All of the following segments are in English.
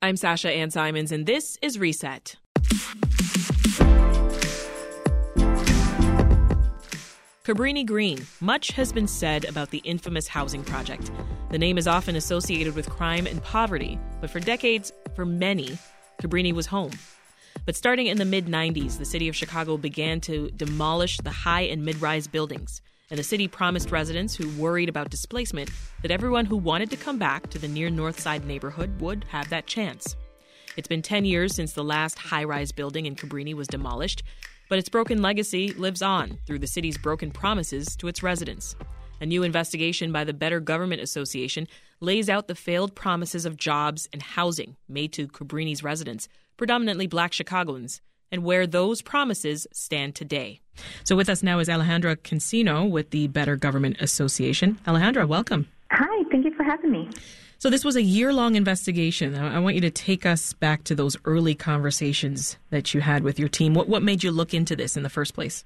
I'm Sasha Ann Simons, and this is Reset. Cabrini Green. Much has been said about the infamous housing project. The name is often associated with crime and poverty, but for decades, for many, Cabrini was home. But starting in the mid 90s, the city of Chicago began to demolish the high and mid rise buildings and the city promised residents who worried about displacement that everyone who wanted to come back to the near North Side neighborhood would have that chance. It's been 10 years since the last high rise building in Cabrini was demolished, but its broken legacy lives on through the city's broken promises to its residents. A new investigation by the Better Government Association lays out the failed promises of jobs and housing made to Cabrini's residents, predominantly black Chicagoans, and where those promises stand today. So, with us now is Alejandra Cancino with the Better Government Association. Alejandra, welcome. Hi, thank you for having me. So, this was a year long investigation. I want you to take us back to those early conversations that you had with your team. What, what made you look into this in the first place?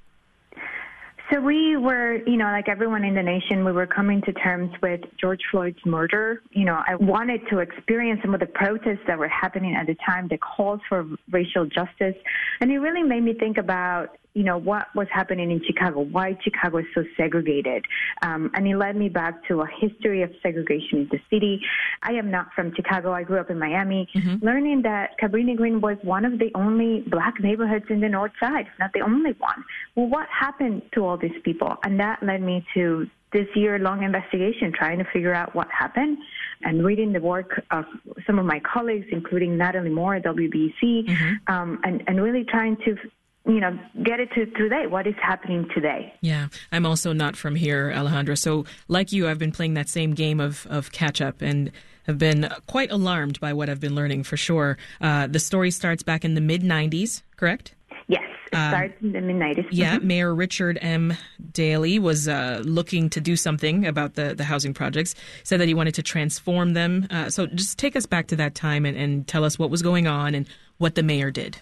So we were, you know, like everyone in the nation, we were coming to terms with George Floyd's murder. You know, I wanted to experience some of the protests that were happening at the time, the calls for racial justice. And it really made me think about you know, what was happening in Chicago, why Chicago is so segregated. Um, and it led me back to a history of segregation in the city. I am not from Chicago. I grew up in Miami, mm-hmm. learning that Cabrini Green was one of the only black neighborhoods in the North Side, not the only one. Well, what happened to all these people? And that led me to this year long investigation trying to figure out what happened and reading the work of some of my colleagues, including Natalie Moore at WBEZ, mm-hmm. um, and, and really trying to you know, get it to today. What is happening today? Yeah, I'm also not from here, Alejandra. So, like you, I've been playing that same game of of catch up and have been quite alarmed by what I've been learning for sure. Uh, the story starts back in the mid '90s, correct? Yes, it um, starts in the mid '90s. Yeah, mm-hmm. Mayor Richard M. Daley was uh, looking to do something about the the housing projects. Said that he wanted to transform them. Uh, so, just take us back to that time and, and tell us what was going on and what the mayor did.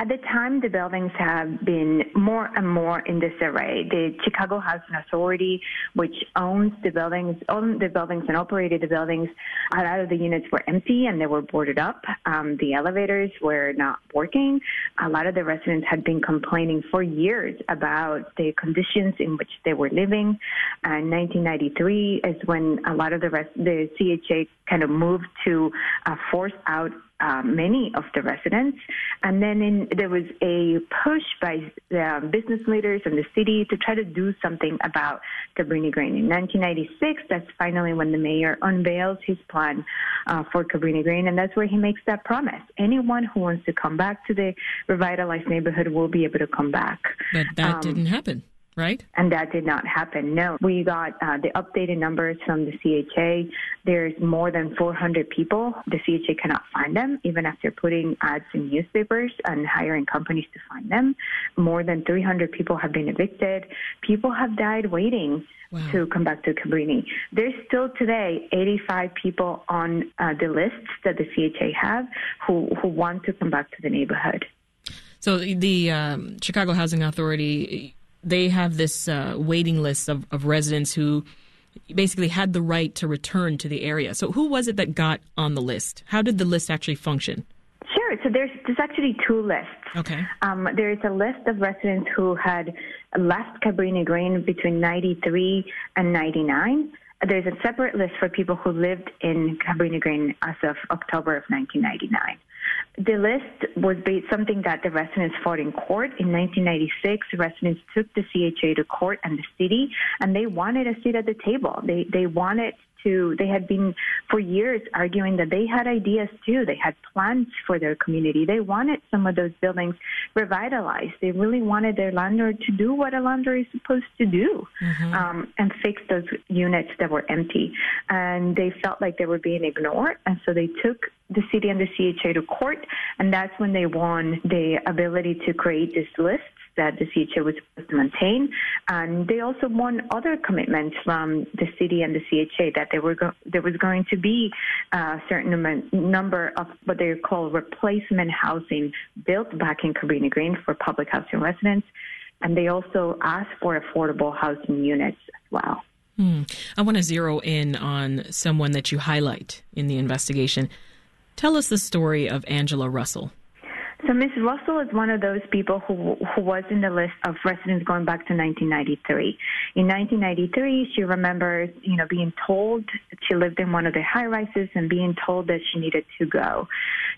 At the time, the buildings have been more and more in disarray. The Chicago Housing Authority, which owns the buildings, owned the buildings and operated the buildings, a lot of the units were empty and they were boarded up. Um, the elevators were not working. A lot of the residents had been complaining for years about the conditions in which they were living. And 1993 is when a lot of the rest, the CHA kind of moved to uh, force out uh, many of the residents. And then in, there was a push by the business leaders in the city to try to do something about Cabrini Green. In 1996, that's finally when the mayor unveils his plan uh, for Cabrini Green, and that's where he makes that promise. Anyone who wants to come back to the revitalized neighborhood will be able to come back. But that um, didn't happen right? And that did not happen. No, we got uh, the updated numbers from the CHA. There's more than 400 people. The CHA cannot find them, even after putting ads in newspapers and hiring companies to find them. More than 300 people have been evicted. People have died waiting. Wow. to come back to Cabrini. There's still today 85 people on uh, the lists that the CHA have who, who want to come back to the neighborhood. So the um, Chicago Housing Authority they have this uh, waiting list of, of residents who basically had the right to return to the area. So, who was it that got on the list? How did the list actually function? Sure. So there's there's actually two lists. Okay. Um, there is a list of residents who had left Cabrini Green between 93 and 99. There's a separate list for people who lived in Cabrini Green as of October of 1999. The list was based something that the residents fought in court in 1996. Residents took the CHA to court and the city, and they wanted a seat at the table. They they wanted to they had been for years arguing that they had ideas too. They had plans for their community. They wanted some of those buildings revitalized. They really wanted their landlord to do what a landlord is supposed to do mm-hmm. um, and fix those units that were empty. And they felt like they were being ignored. And so they took the city and the CHA to court, and that's when they won the ability to create this list that the CHA was supposed to maintain. And they also won other commitments from the city and the CHA that there were go- there was going to be a certain number of what they call replacement housing built back in Cabrini Green for public housing residents. And they also asked for affordable housing units as well. Hmm. I want to zero in on someone that you highlight in the investigation Tell us the story of Angela Russell. So Ms. Russell is one of those people who who was in the list of residents going back to 1993. In 1993, she remembers, you know, being told she lived in one of the high rises and being told that she needed to go.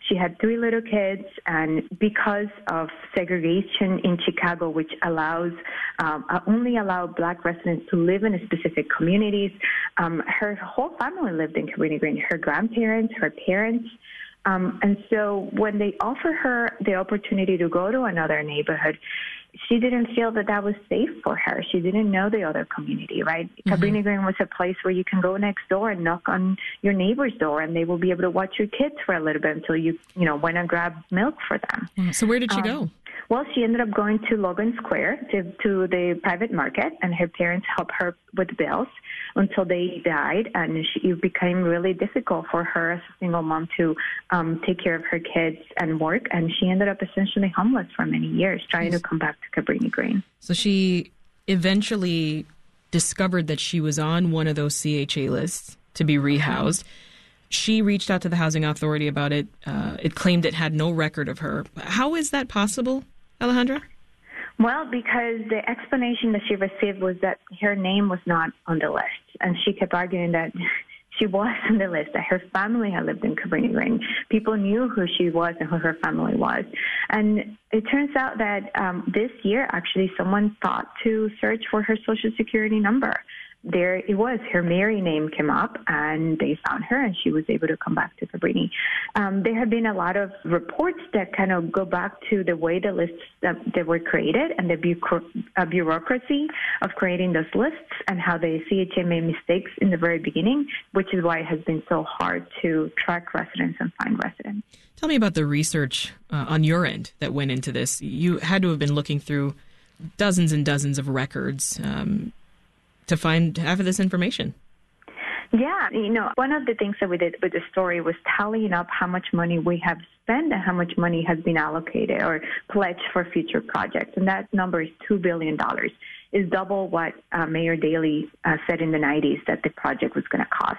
She had three little kids, and because of segregation in Chicago, which allows um, uh, only allow black residents to live in specific communities, um, her whole family lived in Cabrini Green. Her grandparents, her parents. Um, and so when they offer her the opportunity to go to another neighborhood, she didn't feel that that was safe for her. She didn't know the other community, right? mm hmm Cabrini Green was a place where you can go next door and knock on your neighbor's door, and they will be able to watch your kids for a little bit until you, you know, went and grab milk for them. So where did she um, go? Well, she ended up going to Logan Square to, to the private market, and her parents helped her with bills until they died. And she, it became really difficult for her as a single mom to um, take care of her kids and work. And she ended up essentially homeless for many years, trying to come back to Cabrini Green. So she eventually discovered that she was on one of those CHA lists to be rehoused. She reached out to the housing authority about it. Uh, it claimed it had no record of her. How is that possible? Alejandra? Well, because the explanation that she received was that her name was not on the list, and she kept arguing that she was on the list, that her family had lived in Cabrini Green. People knew who she was and who her family was. And it turns out that um, this year, actually, someone thought to search for her social security number there it was. Her Mary name came up, and they found her, and she was able to come back to Cabrini. Um, there have been a lot of reports that kind of go back to the way the lists that, that were created and the bureauc- uh, bureaucracy of creating those lists, and how the CHA made mistakes in the very beginning, which is why it has been so hard to track residents and find residents. Tell me about the research uh, on your end that went into this. You had to have been looking through dozens and dozens of records. Um, to find half of this information. Yeah, you know, one of the things that we did with the story was tallying up how much money we have spent and how much money has been allocated or pledged for future projects. And that number is $2 billion. Is double what uh, Mayor Daley uh, said in the 90s that the project was going to cost.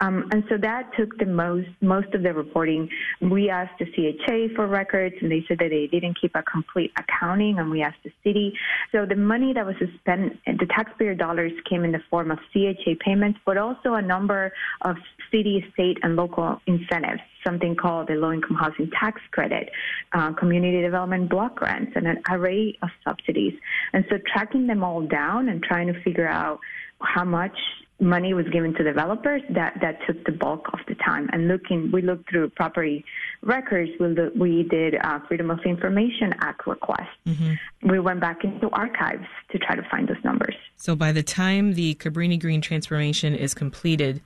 Um, and so that took the most most of the reporting. We asked the CHA for records, and they said that they didn't keep a complete accounting. And we asked the city. So the money that was spent, the taxpayer dollars, came in the form of CHA payments, but also a number of city, state, and local incentives. Something called the Low Income Housing Tax Credit, uh, Community Development Block Grants, and an array of subsidies. And so tracking them all down and trying to figure out how much money was given to developers, that, that took the bulk of the time. And looking, we looked through property records. We, look, we did uh, Freedom of Information Act requests. Mm-hmm. We went back into archives to try to find those numbers. So by the time the Cabrini Green transformation is completed,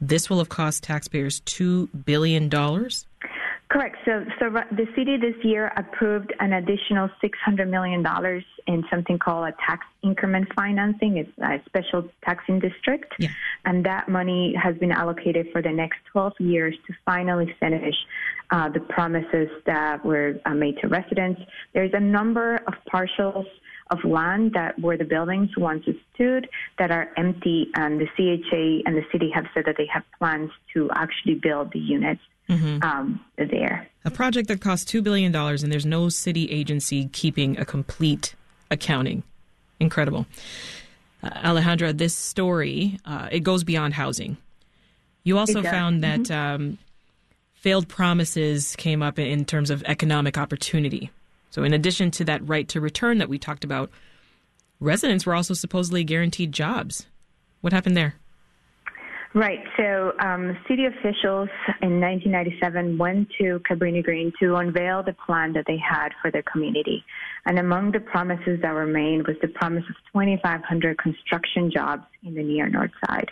this will have cost taxpayers $2 billion? Correct. So, so the city this year approved an additional $600 million in something called a tax increment financing. It's a special taxing district. Yeah. And that money has been allocated for the next 12 years to finally finish uh, the promises that were uh, made to residents. There's a number of parcels of land that where the buildings once stood that are empty, and the CHA and the city have said that they have plans to actually build the units mm-hmm. um, there. A project that costs $2 billion and there's no city agency keeping a complete accounting. Incredible. Uh, Alejandra, this story, uh, it goes beyond housing. You also found that mm-hmm. um, failed promises came up in terms of economic opportunity. So, in addition to that right to return that we talked about, residents were also supposedly guaranteed jobs. What happened there? Right. So, um, city officials in 1997 went to Cabrini Green to unveil the plan that they had for their community. And among the promises that were made was the promise of 2,500 construction jobs in the near north side.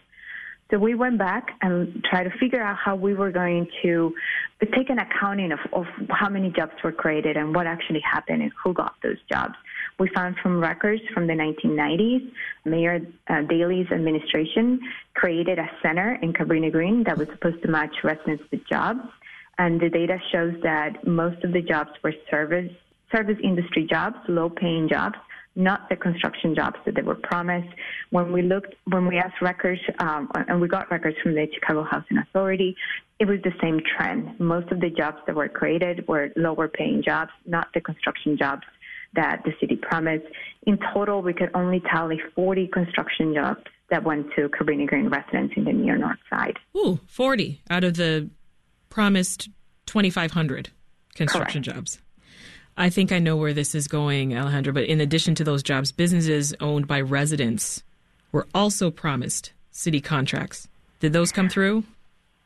So we went back and tried to figure out how we were going to take an accounting of, of how many jobs were created and what actually happened and who got those jobs. We found from records from the 1990s, Mayor uh, Daley's administration created a center in Cabrini Green that was supposed to match residents with jobs. And the data shows that most of the jobs were service service industry jobs, low paying jobs, not the construction jobs that they were promised. When we looked, when we asked records, um, and we got records from the Chicago Housing Authority, it was the same trend. Most of the jobs that were created were lower paying jobs, not the construction jobs that the city promised. In total, we could only tally 40 construction jobs that went to Cabrini Green residents in the near north side. Ooh, 40 out of the promised 2,500 construction Correct. jobs. I think I know where this is going, Alejandra, but in addition to those jobs, businesses owned by residents were also promised city contracts. Did those come through?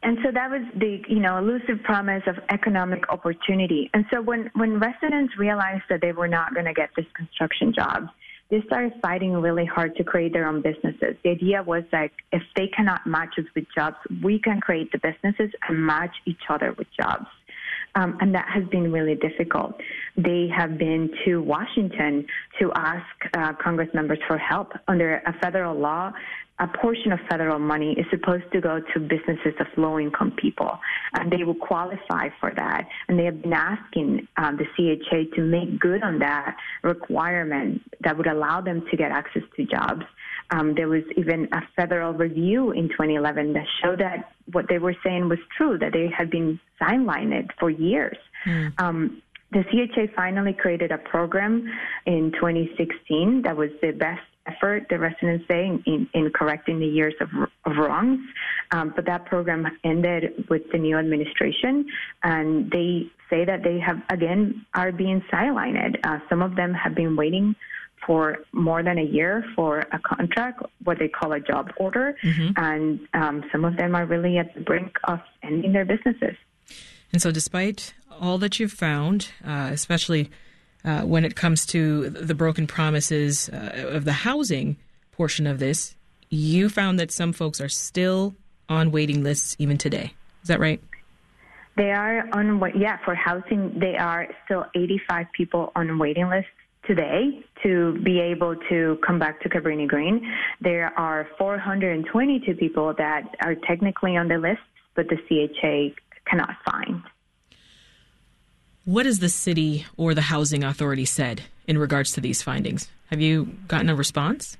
And so that was the, you know, elusive promise of economic opportunity. And so when, when residents realized that they were not going to get this construction job, they started fighting really hard to create their own businesses. The idea was like, if they cannot match us with jobs, we can create the businesses and match each other with jobs. Um, and that has been really difficult. They have been to Washington to ask uh, Congress members for help. Under a federal law, a portion of federal money is supposed to go to businesses of low income people, and they will qualify for that. And they have been asking um, the CHA to make good on that requirement that would allow them to get access to jobs. Um, there was even a federal review in 2011 that showed that what they were saying was true, that they had been sidelined for years. Um, the CHA finally created a program in 2016 that was the best effort, the residents say, in, in correcting the years of, of wrongs. Um, but that program ended with the new administration, and they say that they have, again, are being sidelined. Uh, some of them have been waiting for more than a year for a contract, what they call a job order, and um, some of them are really at the brink of ending their businesses. And so, despite all that you've found, uh, especially uh, when it comes to the broken promises uh, of the housing portion of this, you found that some folks are still on waiting lists even today. Is that right? They are on yeah for housing. They are still 85 people on waiting lists today to be able to come back to Cabrini Green. There are 422 people that are technically on the list, but the CHA cannot find. What has the city or the housing authority said in regards to these findings? Have you gotten a response?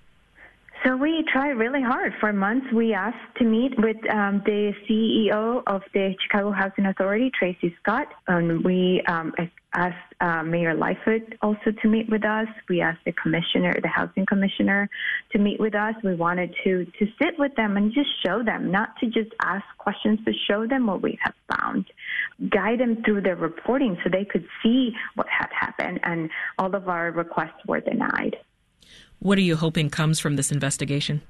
So we tried really hard. For months, we asked to meet with um, the CEO of the Chicago Housing Authority, Tracey Scott, and we um, asked uh, Mayor Lightfoot also to meet with us. We asked the commissioner, the housing commissioner, to meet with us. We wanted to to sit with them and just show them, not to just ask questions, but show them what we have found, guide them through the reporting so they could see what had happened. And all of our requests were denied. What are you hoping comes from this investigation?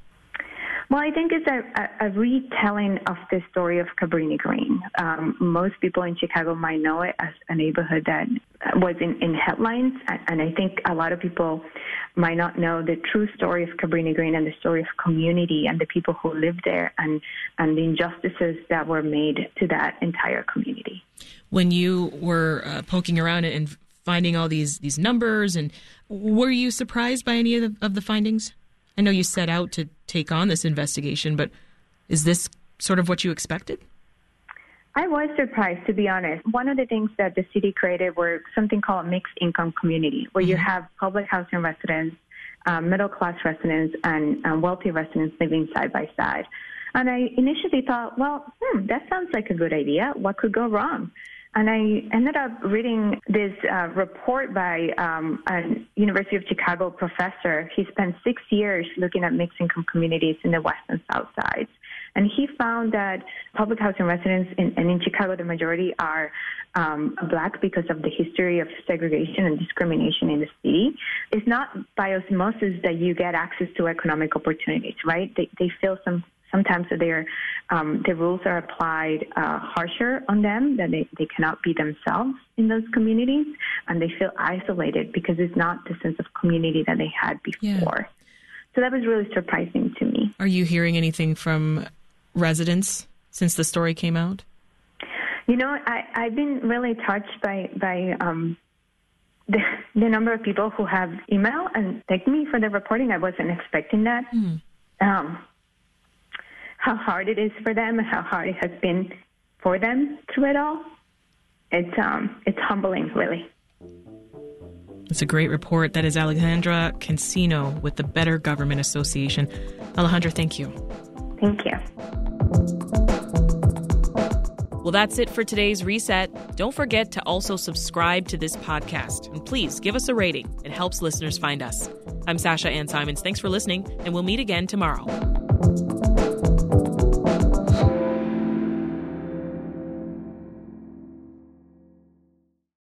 Well, I think it's a, a, a retelling of the story of Cabrini Green. Um, most people in Chicago might know it as a neighborhood that was in, in headlines, and, I think a lot of people might not know the true story of Cabrini Green and the story of community and the people who lived there and, and the injustices that were made to that entire community. When you were uh, poking around and finding all these these numbers, and were you surprised by any of the, of the findings? I know you set out to take on this investigation, but is this sort of what you expected? I was surprised, to be honest. One of the things that the city created were something called a mixed income community, where you have public housing residents, um, middle class residents, and um, wealthy residents living side by side. And I initially thought, well, hmm, that sounds like a good idea. What could go wrong? And I ended up reading this uh, report by um, a University of Chicago professor. He spent six years looking at mixed income communities in the west and south sides. And he found that public housing residents, in, and in Chicago, the majority are um, black because of the history of segregation and discrimination in the city. It's not by osmosis that you get access to economic opportunities, right? They, they feel some sometimes they're, um, the rules are applied uh, harsher on them, that they, they cannot be themselves in those communities, and they feel isolated because it's not the sense of community that they had before. Yeah. So that was really surprising to me. Are you hearing anything from residents since the story came out? You know, I, I've been really touched by by um, the, the number of people who have emailed and thanked me for the reporting. I wasn't expecting that. Um, how hard it is for them and how hard it has been for them through it all. It's um, it's humbling, really. It's a great report. That is Alejandra Cancino with the Better Government Association. Alejandra, thank you. Thank you. Well, that's it for today's reset. Don't forget to also subscribe to this podcast. And please give us a rating, it helps listeners find us. I'm Sasha Ann Simons. Thanks for listening, and we'll meet again tomorrow.